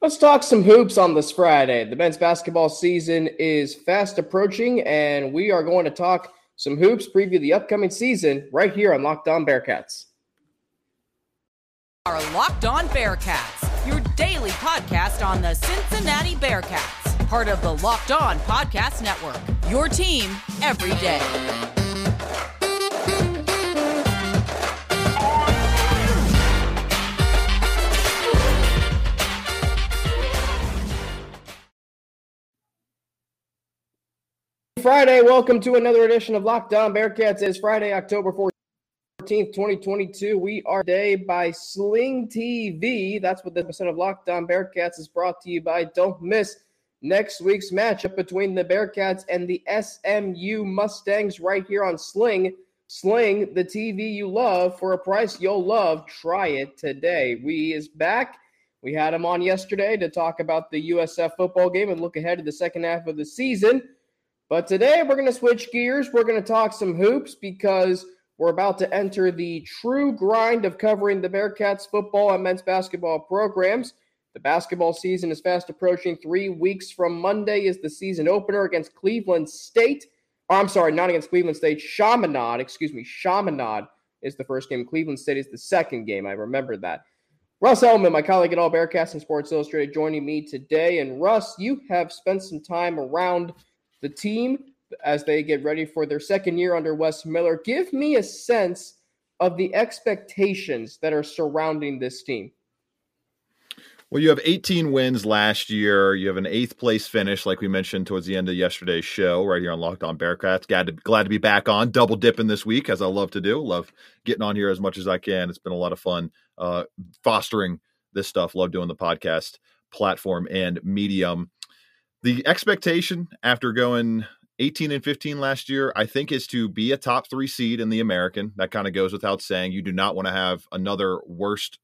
Let's talk some hoops on this Friday. The men's basketball season is fast approaching, and we are going to talk some hoops, preview the upcoming season right here on Locked On Bearcats. Our Locked On Bearcats, your daily podcast on the Cincinnati Bearcats, part of the Locked On Podcast Network. Your team every day. Friday, welcome to another edition of Locked On Bearcats. It's Friday, October 14th, 2022. We are today by Sling TV. That's what the episode of Locked On Bearcats is brought to you by. Don't miss next week's matchup between the Bearcats and the SMU Mustangs right here on Sling. Sling, the TV you love for a price you'll love. Try it today. We is back. We had him on yesterday to talk about the USF football game and look ahead to the second half of the season. But today we're going to switch gears. We're going to talk some hoops because we're about to enter the true grind of covering the Bearcats football and men's basketball programs. The basketball season is fast approaching. Three weeks from Monday is the season opener against Cleveland State. Oh, I'm sorry, not against Cleveland State. Chaminade, excuse me, Chaminade is the first game. Cleveland State is the second game. I remember that. Russ Heltman, my colleague at All Bearcats and Sports Illustrated, joining me today. And Russ, you have spent some time around – the team as they get ready for their second year under Wes Miller. Give me a sense of the expectations that are surrounding this team. Well, you have 18 wins last year. You have an eighth place finish, like we mentioned towards the end of yesterday's show, right here on Locked On Bearcats. Glad to, glad to be back on, double dipping this week, as I love to do. Love getting on here as much as I can. It's been a lot of fun uh, fostering this stuff. Love doing the podcast platform and medium the expectation after going 18 and 15 last year, I think, is to be a top three seed in the American. That kind of goes without saying. You do not want to have another worst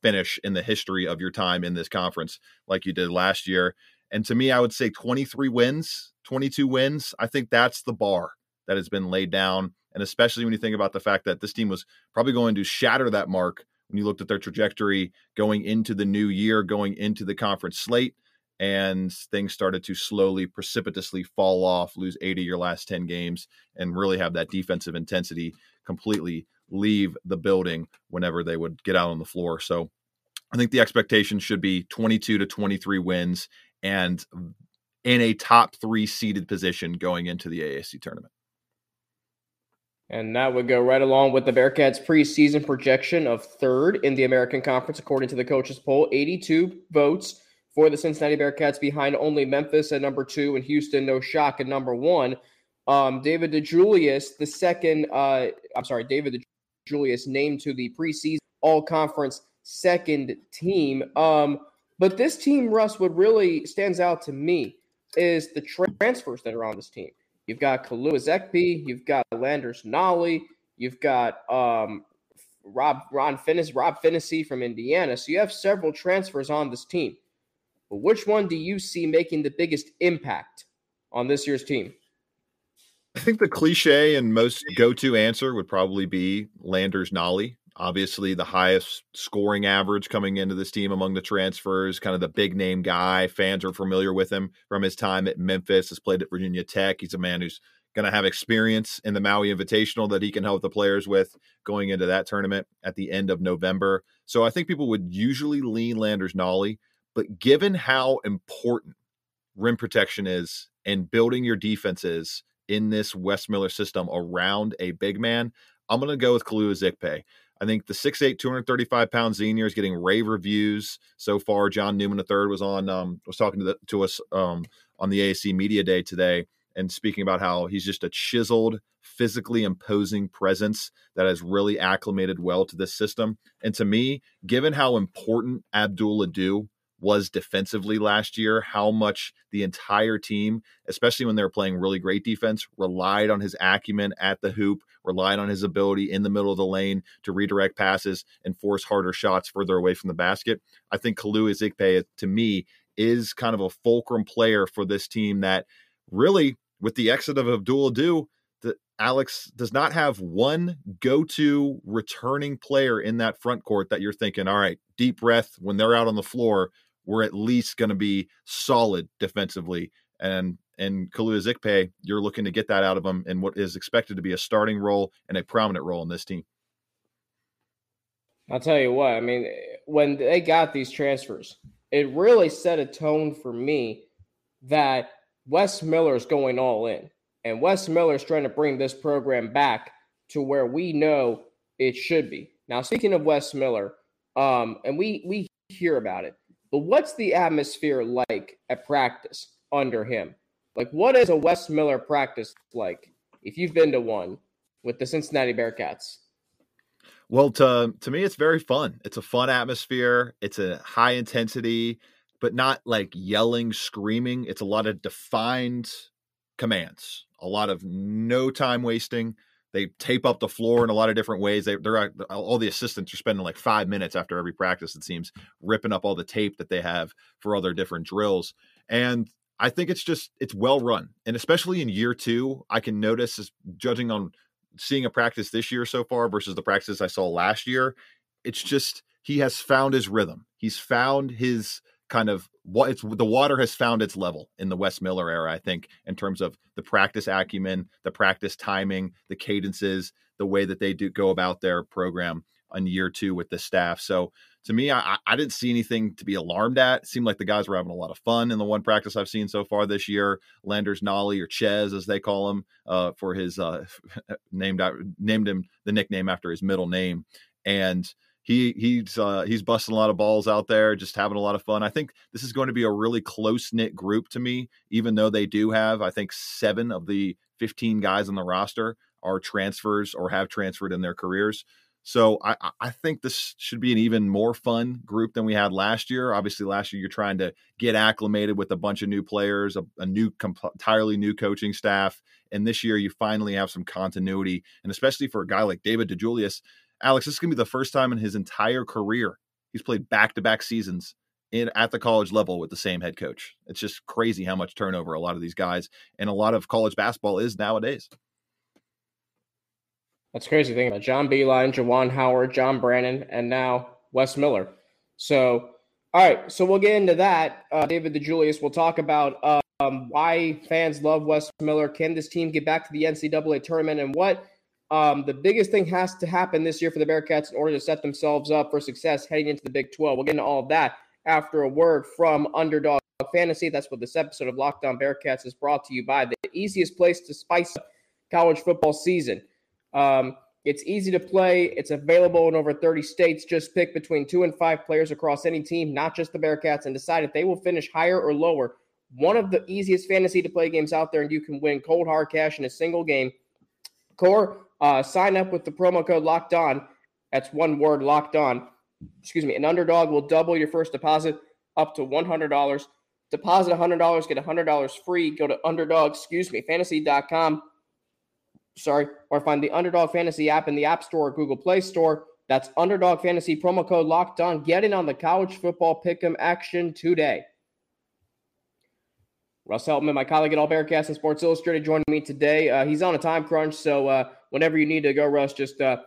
finish in the history of your time in this conference like you did last year. And to me, I would say 23 wins, 22 wins. I think that's the bar that has been laid down. And especially when you think about the fact that this team was probably going to shatter that mark when you looked at their trajectory going into the new year, going into the conference slate and things started to slowly, precipitously fall off, lose 80 your last 10 games, and really have that defensive intensity completely leave the building whenever they would get out on the floor. So I think the expectation should be 22 to 23 wins and in a top three seeded position going into the AAC tournament. And that would go right along with the Bearcats preseason projection of third in the American Conference, according to the coaches poll. 82 votes for the Cincinnati Bearcats behind only Memphis at number two and Houston, no shock, at number one. Um, David DeJulius, the second, uh, I'm sorry, David DeJulius named to the preseason all conference second team. Um, but this team, Russ, what really stands out to me is the transfers that are on this team. You've got Kalu Ezikpe, you've got Landers Nolley, you've got um, Rob Ron Finney, Rob Phinisee from Indiana. So you have several transfers on this team. But which one do you see making the biggest impact on this year's team? I think the cliche and most go to answer would probably be Landers Nolley. Obviously, the highest scoring average coming into this team among the transfers, kind of the big name guy. Fans are familiar with him from his time at Memphis, has played at Virginia Tech. He's a man who's going to have experience in the Maui Invitational that he can help the players with going into that tournament at the end of November. So I think people would usually lean Landers Nolley. But given how important rim protection is and building your defenses in this Wes Miller system around a big man, I'm going to go with Kalu Ezikpe. I think the 6'8", 235 pound senior is getting rave reviews so far. John Newman III was on um, was talking to the, to us um, on the AAC Media Day today and speaking about how he's just a chiseled, physically imposing presence that has really acclimated well to this system. And to me, given how important Abdul Ado was defensively last year, how much the entire team, especially when they were playing really great defense, relied on his acumen at the hoop, relied on his ability in the middle of the lane to redirect passes and force harder shots further away from the basket. I think Kalu Ezikpe, to me, is kind of a fulcrum player for this team that really, with the exit of Abdul that Alex does not have one go-to returning player in that front court that you're thinking, all right, deep breath when they're out on the floor we're at least going to be solid defensively. And and Kalu Ezikpe, you're looking to get that out of him in what is expected to be a starting role and a prominent role in this team. I'll tell you what, I mean, when they got these transfers, it really set a tone for me that Wes Miller is going all in. And Wes Miller is trying to bring this program back to where we know it should be. Now, speaking of Wes Miller, um, and we we hear about it, but what's the atmosphere like at practice under him? Like, what is a Wes Miller practice like? If you've been to one with the Cincinnati Bearcats, well, to to me, it's very fun. It's a fun atmosphere. It's a high intensity, but not like yelling, screaming. It's a lot of defined commands, a lot of no time wasting. They tape up the floor in a lot of different ways. They, they're all the assistants are spending like five minutes after every practice. It seems ripping up all the tape that they have for all their different drills, and I think it's just it's well run, and especially in year two, I can notice, judging on seeing a practice this year so far versus the practices I saw last year, it's just he has found his rhythm. He's found his kind of what it's the water has found its level in the Wes Miller era, I think, in terms of the practice acumen, the practice timing, the cadences, the way that they do go about their program on year two with the staff. So to me, I, I didn't see anything to be alarmed at. It seemed like the guys were having a lot of fun in the one practice I've seen so far this year. Landers Nolley or Ches, as they call him, uh, for his uh, named named him the nickname after his middle name, and he he's uh, he's busting a lot of balls out there, just having a lot of fun. I think this is going to be a really close knit group to me, even though they do have I think seven of the fifteen guys on the roster are transfers or have transferred in their careers. So I, I think this should be an even more fun group than we had last year. Obviously, last year you're trying to get acclimated with a bunch of new players, a, a new, entirely new coaching staff, and this year you finally have some continuity. And especially for a guy like David DeJulius, Alex, this is going to be the first time in his entire career he's played back-to-back seasons in at the college level with the same head coach. It's just crazy how much turnover a lot of these guys and a lot of college basketball is nowadays. That's crazy thing about John Beilein, Juwan Howard, John Brannen, and now Wes Miller. So, all right, so we'll get into that. Uh, David DeJulius, we'll talk about um, why fans love Wes Miller. Can this team get back to the NCAA tournament, and what um, the biggest thing has to happen this year for the Bearcats in order to set themselves up for success heading into the Big 12? We'll get into all of that after a word from Underdog Fantasy. That's what this episode of Locked On Bearcats is brought to you by. The easiest place to spice up college football season. Um, it's easy to play. It's available in over 30 states. Just pick between two and five players across any team, not just the Bearcats, and decide if they will finish higher or lower. One of the easiest fantasy to play games out there, and you can win cold hard cash in a single game. Core, uh, sign up with the promo code Locked On. That's one word, Locked On. Excuse me. An underdog will double your first deposit up to $100. Deposit $100, get $100 free. Go to underdog, excuse me, fantasy.com sorry, or find the Underdog Fantasy app in the App Store or Google Play Store. That's Underdog Fantasy promo code locked on. Get in on the college football pick'em action today. Russ Heltman, my colleague at All Bearcats and Sports Illustrated, joining me today. Uh, he's on a time crunch, so uh, whenever you need to go, Russ, just uh,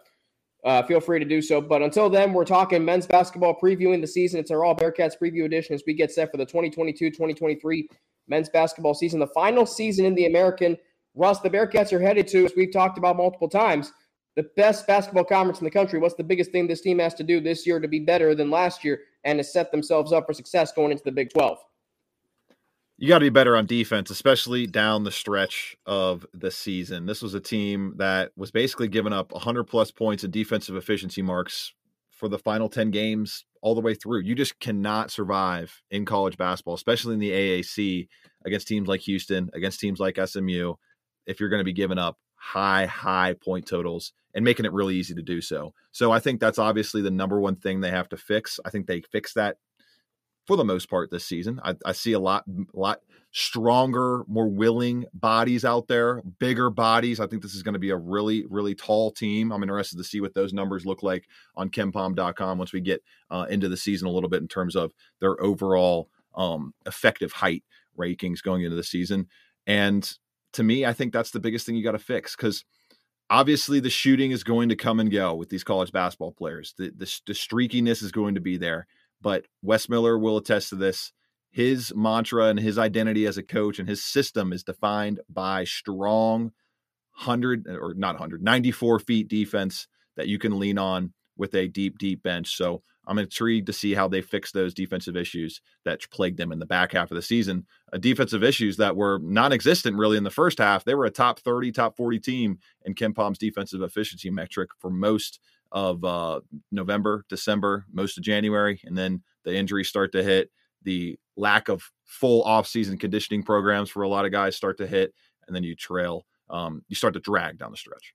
uh, feel free to do so. But until then, we're talking men's basketball, previewing the season. It's our All Bearcats preview edition as we get set for the 2022 2023 men's basketball season, the final season in the American Russ, the Bearcats are headed to, as we've talked about multiple times, the best basketball conference in the country. What's the biggest thing this team has to do this year to be better than last year and to set themselves up for success going into the Big 12? You got to be better on defense, especially down the stretch of the season. This was a team that was basically giving up 100 plus points in defensive efficiency marks for the final 10 games all the way through. You just cannot survive in college basketball, especially in the AAC against teams like Houston, against teams like SMU if you're going to be giving up high, high point totals and making it really easy to do so. So I think that's obviously the number one thing they have to fix. I think they fix that for the most part this season. I, I see a lot, lot stronger, more willing bodies out there, bigger bodies. I think this is going to be a really, really tall team. I'm interested to see what those numbers look like on KenPom.com once we get uh, into the season a little bit in terms of their overall um, effective height rankings going into the season. And to me, I think that's the biggest thing you got to fix because obviously the shooting is going to come and go with these college basketball players. The, the, the streakiness is going to be there, but Wes Miller will attest to this. His mantra and his identity as a coach and his system is defined by strong 100 or not 100, 94 feet defense that you can lean on with a deep, deep bench. So I'm intrigued to see how they fix those defensive issues that plagued them in the back half of the season. Defensive issues that were non-existent really in the first half. They were a top 30, top 40 team in KenPom's defensive efficiency metric for most of uh, November, December, most of January, and then the injuries start to hit. The lack of full off-season conditioning programs for a lot of guys start to hit, and then you trail. Um, you start to drag down the stretch.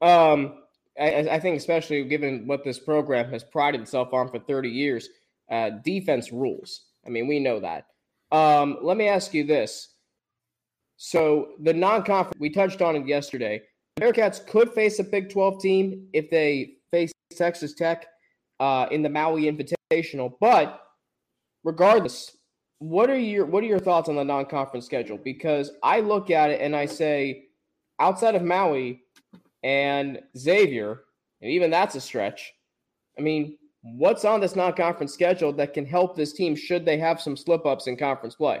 Um, I, I, think, especially given what this program has prided itself on for 30 years, uh, defense rules. I mean, we know that. Um, let me ask you this. So, the non conference, we touched on it yesterday. Bearcats could face a Big 12 team if they face Texas Tech uh, in the Maui Invitational. But regardless, what are your what are your thoughts on the non-conference schedule? Because I look at it and I say, outside of Maui, and Xavier, and even that's a stretch. I mean, what's on this non-conference schedule that can help this team should they have some slip-ups in conference play?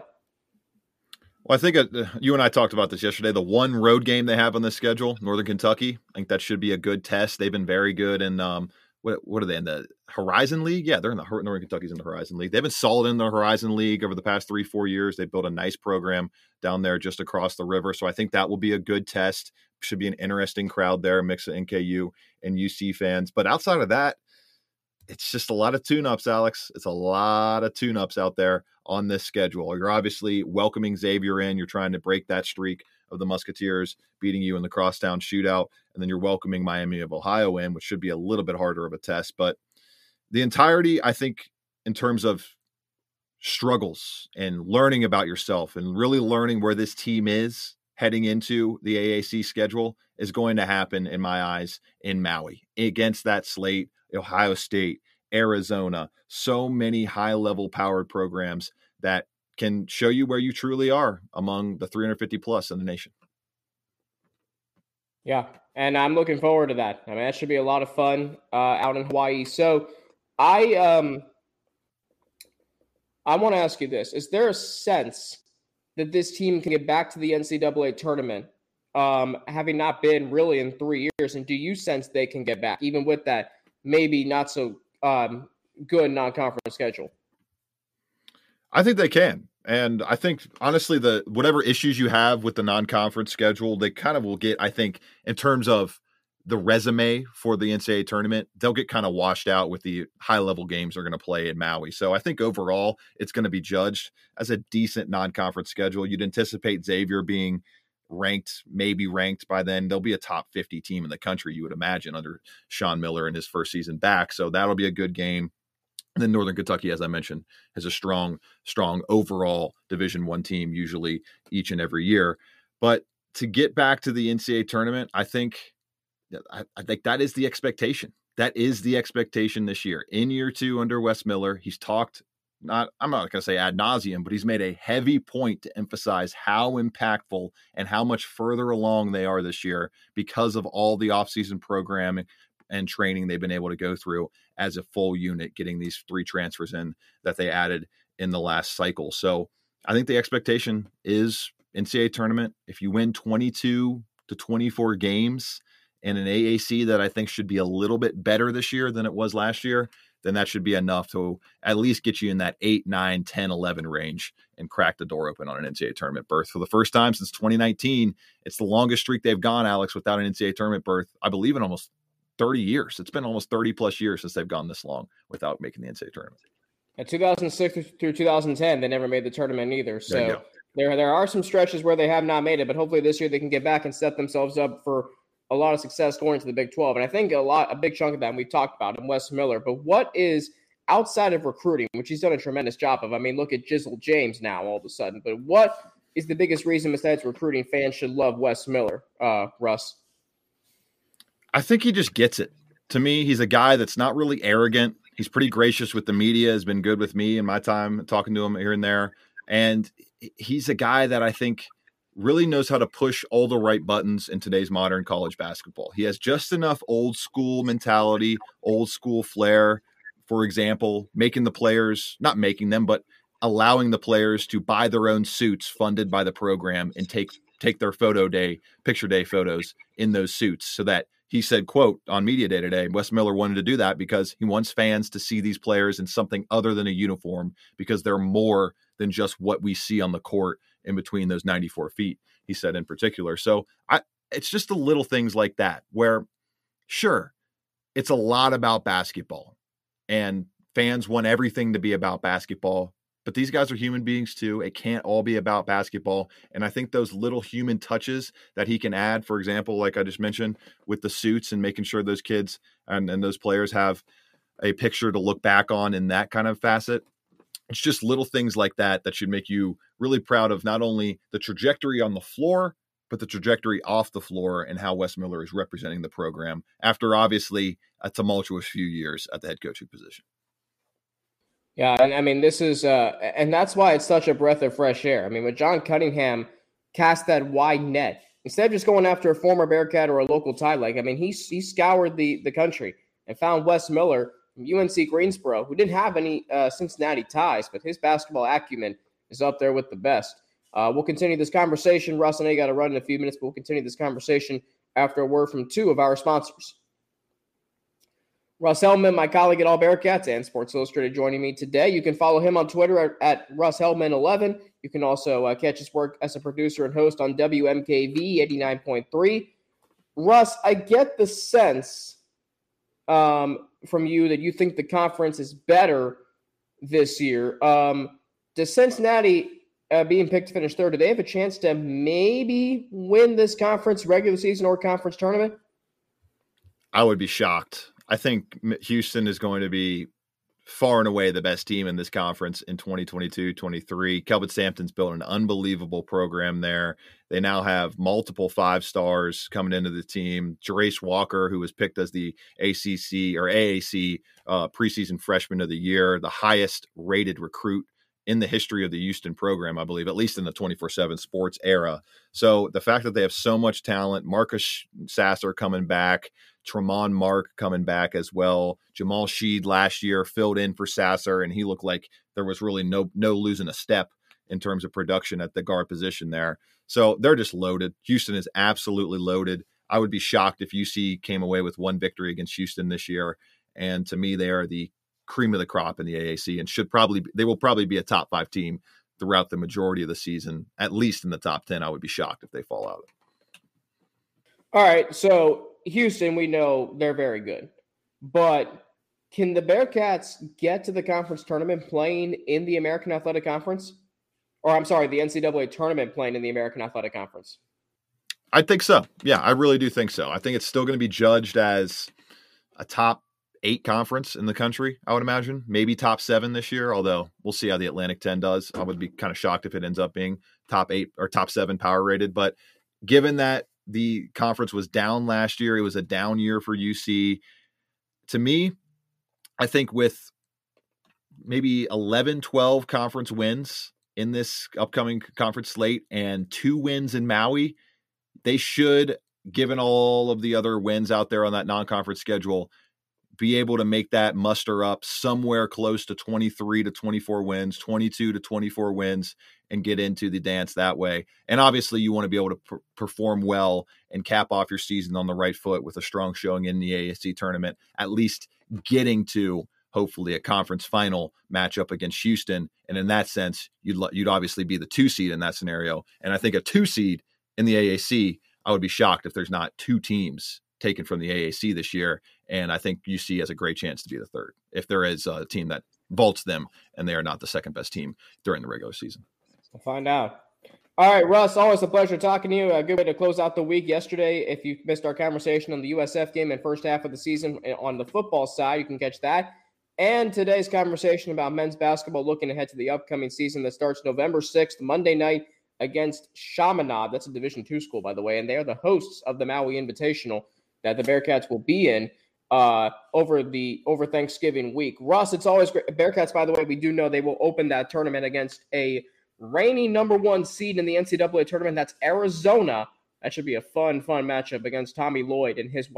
Well, I think uh, you and I talked about this yesterday. The one road game they have on the schedule, Northern Kentucky, I think that should be a good test. They've been very good in um, what what are they in the Horizon League? Yeah, they're in the Northern Kentucky's in the Horizon League. They've been solid in the Horizon League over the past three four years. They built a nice program down there just across the river, so I think that will be a good test should be an interesting crowd there, a mix of NKU and UC fans. But outside of that, it's just a lot of tune-ups, Alex. It's a lot of tune-ups out there on this schedule. You're obviously welcoming Xavier in. You're trying to break that streak of the Musketeers beating you in the crosstown shootout, and then you're welcoming Miami of Ohio in, which should be a little bit harder of a test. But the entirety, I think, in terms of struggles and learning about yourself and really learning where this team is heading into the AAC schedule is going to happen, in my eyes, in Maui against that slate, Ohio State, Arizona, so many high level powered programs that can show you where you truly are among the 350 plus in the nation. Yeah, and I'm looking forward to that. I mean, that should be a lot of fun uh, out in Hawaii. So, I um, I want to ask you this: Is there a sense that this team can get back to the NCAA tournament, um, having not been really in three years? And do you sense they can get back, even with that maybe not so um, good non conference schedule? I think they can. And I think honestly, the whatever issues you have with the non-conference schedule, they kind of will get. I think in terms of the resume for the NCAA tournament, they'll get kind of washed out with the high level games they're going to play in Maui. So I think overall it's going to be judged as a decent non conference schedule. You'd anticipate Xavier being ranked, maybe ranked by then. They'll be a top 50 team in the country, you would imagine, under Sean Miller in his first season back. So that'll be a good game. And then Northern Kentucky, as I mentioned, has a strong, strong overall Division One team usually each and every year. But to get back to the NCAA tournament, I think I, I think that is the expectation. That is the expectation this year. In year two under Wes Miller, he's talked not I'm not going to say ad nauseum, but he's made a heavy point to emphasize how impactful and how much further along they are this year because of all the offseason programming and training they've been able to go through as a full unit, getting these three transfers in that they added in the last cycle. So I think the expectation is NCAA tournament. If you win 22 to 24 games, and an AAC that I think should be a little bit better this year than it was last year, then that should be enough to at least get you in that 8, 9, 10, 11 range and crack the door open on an NCAA tournament berth. For the first time since 2019, it's the longest streak they've gone, Alex, without an NCAA tournament berth, I believe, in almost 30 years. It's been almost 30 plus years since they've gone this long without making the NCAA tournament. In 2006 through 2010, they never made the tournament either. So there, there are some stretches where they have not made it, but hopefully this year they can get back and set themselves up for a lot of success going to the Big 12. And I think a lot, a big chunk of that, and we talked about in Wes Miller. But what is outside of recruiting, which he's done a tremendous job of? I mean, look at Jizzle James now all of a sudden. But what is the biggest reason besides recruiting fans should love Wes Miller, uh, Russ? I think he just gets it. To me, he's a guy that's not really arrogant. He's pretty gracious with the media, has been good with me in my time talking to him here and there. And he's a guy that I think – really knows how to push all the right buttons in today's modern college basketball. He has just enough old school mentality, old school flair. For example, making the players, not making them, but allowing the players to buy their own suits funded by the program and take take their photo day, picture day photos in those suits so that he said, quote, on media day today, Wes Miller wanted to do that because he wants fans to see these players in something other than a uniform because they're more than just what we see on the court in between those 94 feet, he said in particular. So I, it's just the little things like that where, sure, it's a lot about basketball and fans want everything to be about basketball. But these guys are human beings too. It can't all be about basketball. And I think those little human touches that he can add, for example, like I just mentioned, with the suits and making sure those kids and, and those players have a picture to look back on in that kind of facet, it's just little things like that that should make you really proud of not only the trajectory on the floor, but the trajectory off the floor and how Wes Miller is representing the program after obviously a tumultuous few years at the head coaching position. Yeah, and I mean this is uh and that's why it's such a breath of fresh air. I mean, when John Cunningham cast that wide net, instead of just going after a former Bearcat or a local tie like, I mean, he he scoured the the country and found Wes Miller from UNC Greensboro, who didn't have any uh, Cincinnati ties, but his basketball acumen is up there with the best. Uh, we'll continue this conversation. Russ and I got to run in a few minutes, but we'll continue this conversation after a word from two of our sponsors. Russ Heltman, my colleague at All Bearcats and Sports Illustrated, joining me today. You can follow him on Twitter at, at Russ Heltman11. You can also uh, catch his work as a producer and host on WMKV 89.3. Russ, I get the sense um, from you that you think the conference is better this year. Um, does Cincinnati uh, being picked to finish third, do they have a chance to maybe win this conference regular season or conference tournament? I would be shocked. I think Houston is going to be far and away the best team in this conference in 2022 23. Kelvin Sampson's built an unbelievable program there. They now have multiple five stars coming into the team. Jarace Walker, who was picked as the ACC or AAC uh, preseason freshman of the year, the highest rated recruit in the history of the Houston program, I believe, at least in the 24 7 sports era. So the fact that they have so much talent, Marcus Sasser coming back, Tramon Mark coming back as well. Jamal Shead last year filled in for Sasser, and he looked like there was really no no losing a step in terms of production at the guard position there. So they're just loaded. Houston is absolutely loaded. I would be shocked if UC came away with one victory against Houston this year. And to me, they are the cream of the crop in the AAC and should probably be, they will probably be a top five team throughout the majority of the season, at least in the top ten. I would be shocked if they fall out. All right, so Houston, we know they're very good, but can the Bearcats get to the conference tournament playing in the American Athletic Conference? Or I'm sorry, the NCAA tournament playing in the American Athletic Conference? I think so. Yeah, I really do think so. I think it's still going to be judged as a top eight conference in the country, I would imagine. Maybe top seven this year, although we'll see how the Atlantic 10 does. I would be kind of shocked if it ends up being top eight or top seven power rated. But given that the conference was down last year. It was a down year for UC. To me, I think with maybe 11, 12 conference wins in this upcoming conference slate and two wins in Maui, they should, given all of the other wins out there on that non conference schedule, be able to make that muster up somewhere close to 23 to 24 wins, 22 to 24 wins, and get into the dance that way. And obviously, you want to be able to per- perform well and cap off your season on the right foot with a strong showing in the AAC tournament, at least getting to hopefully a conference final matchup against Houston. And in that sense, you'd you'd obviously be the two seed in that scenario. And I think a two seed in the AAC, I would be shocked if there's not two teams taken from the AAC this year. And I think UC has a great chance to be the third if there is a team that vaults them and they are not the second best team during the regular season. We'll find out. All right, Russ, always a pleasure talking to you. A good way to close out the week yesterday. If you missed our conversation on the USF game and first half of the season eh, on the football side, you can catch that. And today's conversation about men's basketball looking ahead to the upcoming season that starts November 6th, Monday night against Chaminade. That's a Division two school, by the way, and they are the hosts of the Maui Invitational that the Bearcats will be in uh, over the over Thanksgiving week. Russ, it's always great. Bearcats, by the way, we do know they will open that tournament against a reigning number one seed in the NCAA tournament. That's Arizona. That should be a fun, fun matchup against Tommy Lloyd and his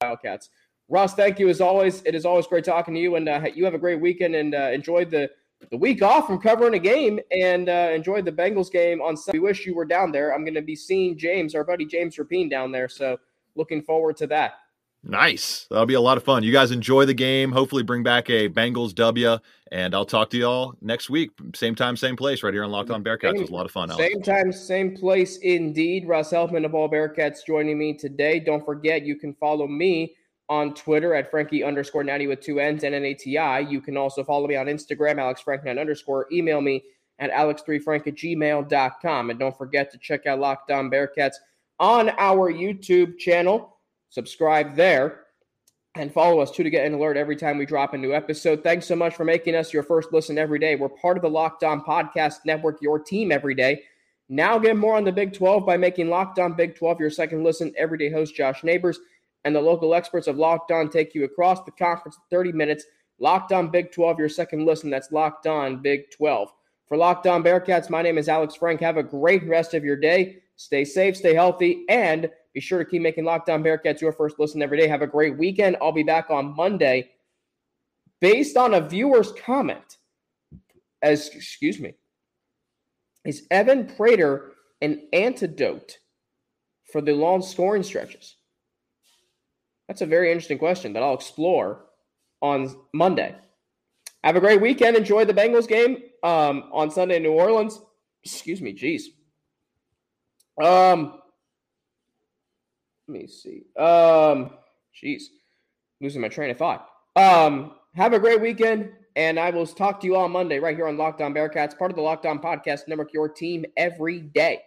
Wildcats. Russ, thank you as always. It is always great talking to you, and uh, you have a great weekend and uh, enjoy the the week off from covering a game and uh, enjoy the Bengals game on Sunday. We wish you were down there. I'm going to be seeing James, our buddy James Rapine, down there. So looking forward to that. Nice. That'll be a lot of fun. You guys enjoy the game. Hopefully, bring back a Bengals W. And I'll talk to you all next week. Same time, same place, right here on Locked On Bearcats. It was a lot of fun. Alex. Same time, same place indeed. Russ Heltman of All Bearcats joining me today. Don't forget, you can follow me on Twitter at Frankie underscore Natty with two N's and N-A-T-I. You can also follow me on Instagram, Alex Frank9 underscore. Email me at alex3frank at gmail.com. And don't forget to check out Locked On Bearcats on our YouTube channel. Subscribe there and follow us too to get an alert every time we drop a new episode. Thanks so much for making us your first listen every day. We're part of the Locked On Podcast Network, your team every day. Now get more on the Big 12 by making Locked On Big 12 your second listen. Everyday host Josh Neighbors and the local experts of Locked On take you across the conference in 30 minutes. Locked On Big 12, your second listen. That's Locked On Big 12. For Locked On Bearcats, my name is Alex Frank. Have a great rest of your day. Stay safe, stay healthy, and be sure to keep making Locked On Bearcats your first listen every day. Have a great weekend. I'll be back on Monday. Based on a viewer's comment, as excuse me, is Evan Prater an antidote for the long scoring stretches? That's a very interesting question that I'll explore on Monday. Have a great weekend. Enjoy the Bengals game um, on Sunday in New Orleans. Excuse me, jeez. Um, me see. Um, jeez, losing my train of thought. Um, have a great weekend, and I will talk to you all Monday right here on Locked On Bearcats, part of the Locked On Podcast Network, your team every day.